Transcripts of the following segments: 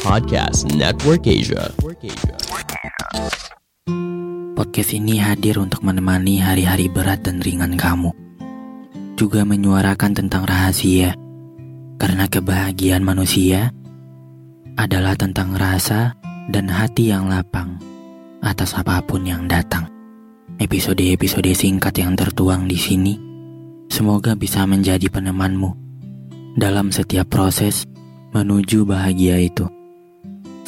Podcast Network Asia. Podcast ini hadir untuk menemani hari-hari berat dan ringan kamu. Juga menyuarakan tentang rahasia. Karena kebahagiaan manusia adalah tentang rasa dan hati yang lapang atas apa pun yang datang. Episode-episode singkat yang tertuang di sini semoga bisa menjadi penemanmu dalam setiap proses menuju bahagia itu.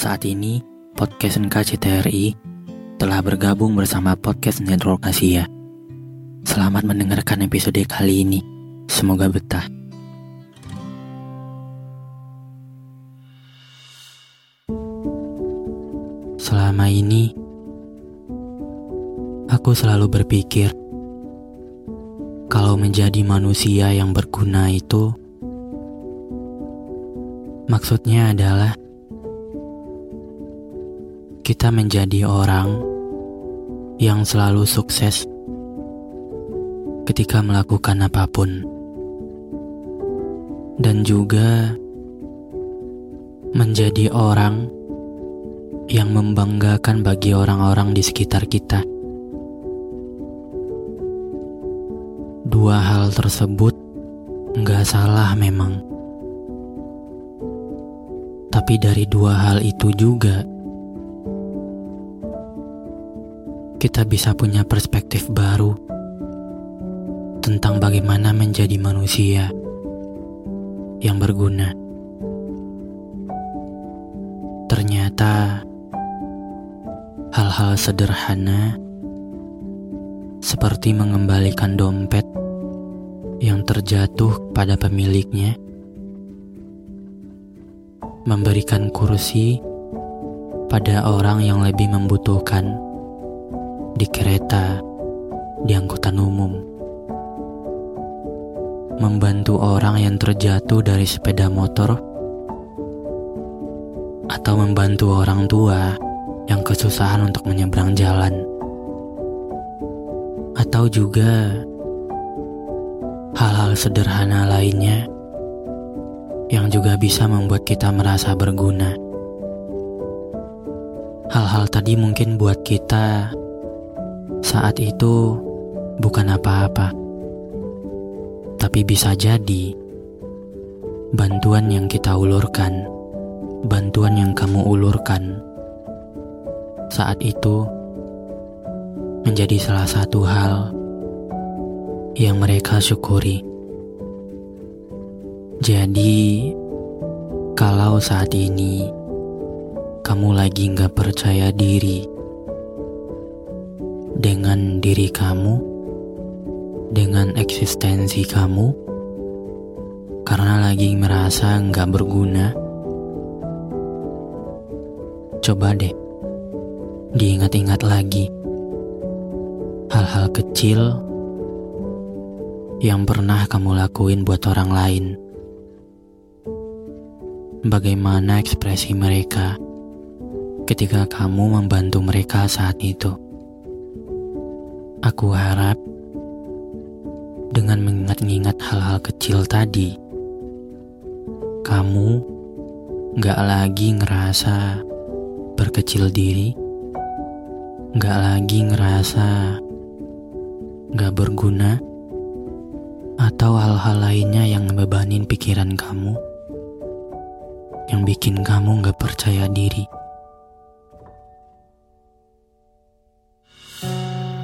Saat ini, podcast NKCTRI telah bergabung bersama podcast Network Asia. Selamat mendengarkan episode kali ini. Semoga betah. Selama ini, aku selalu berpikir kalau menjadi manusia yang berguna itu maksudnya adalah kita menjadi orang yang selalu sukses ketika melakukan apa pun, dan juga menjadi orang yang membanggakan bagi orang-orang di sekitar kita. Dua hal tersebut nggak salah memang. Tapi dari dua hal itu juga, kita bisa punya perspektif baru tentang bagaimana menjadi manusia yang berguna. Ternyata hal-hal sederhana seperti mengembalikan dompet yang terjatuh pada pemiliknya, memberikan kursi pada orang yang lebih membutuhkan di kereta, di angkutan umum, membantu orang yang terjatuh dari sepeda motor, atau membantu orang tua yang kesusahan untuk menyeberang jalan, atau juga hal-hal sederhana lainnya yang juga bisa membuat kita merasa berguna. Hal-hal tadi mungkin buat kita saat itu bukan apa-apa, tapi bisa jadi bantuan yang kita ulurkan, bantuan yang kamu ulurkan saat itu menjadi salah satu hal yang mereka syukuri. Jadi, kalau saat ini kamu lagi nggak percaya diri dengan diri kamu, dengan eksistensi kamu, karena lagi merasa nggak berguna, coba deh diingat-ingat lagi hal-hal kecil yang pernah kamu lakuin buat orang lain. Bagaimana ekspresi mereka ketika kamu membantu mereka saat itu? Aku harap dengan mengingat-ingat hal-hal kecil tadi, kamu gak lagi ngerasa berkecil diri, gak lagi ngerasa gak berguna, atau hal-hal lainnya yang ngebebanin pikiran kamu, yang bikin kamu gak percaya diri.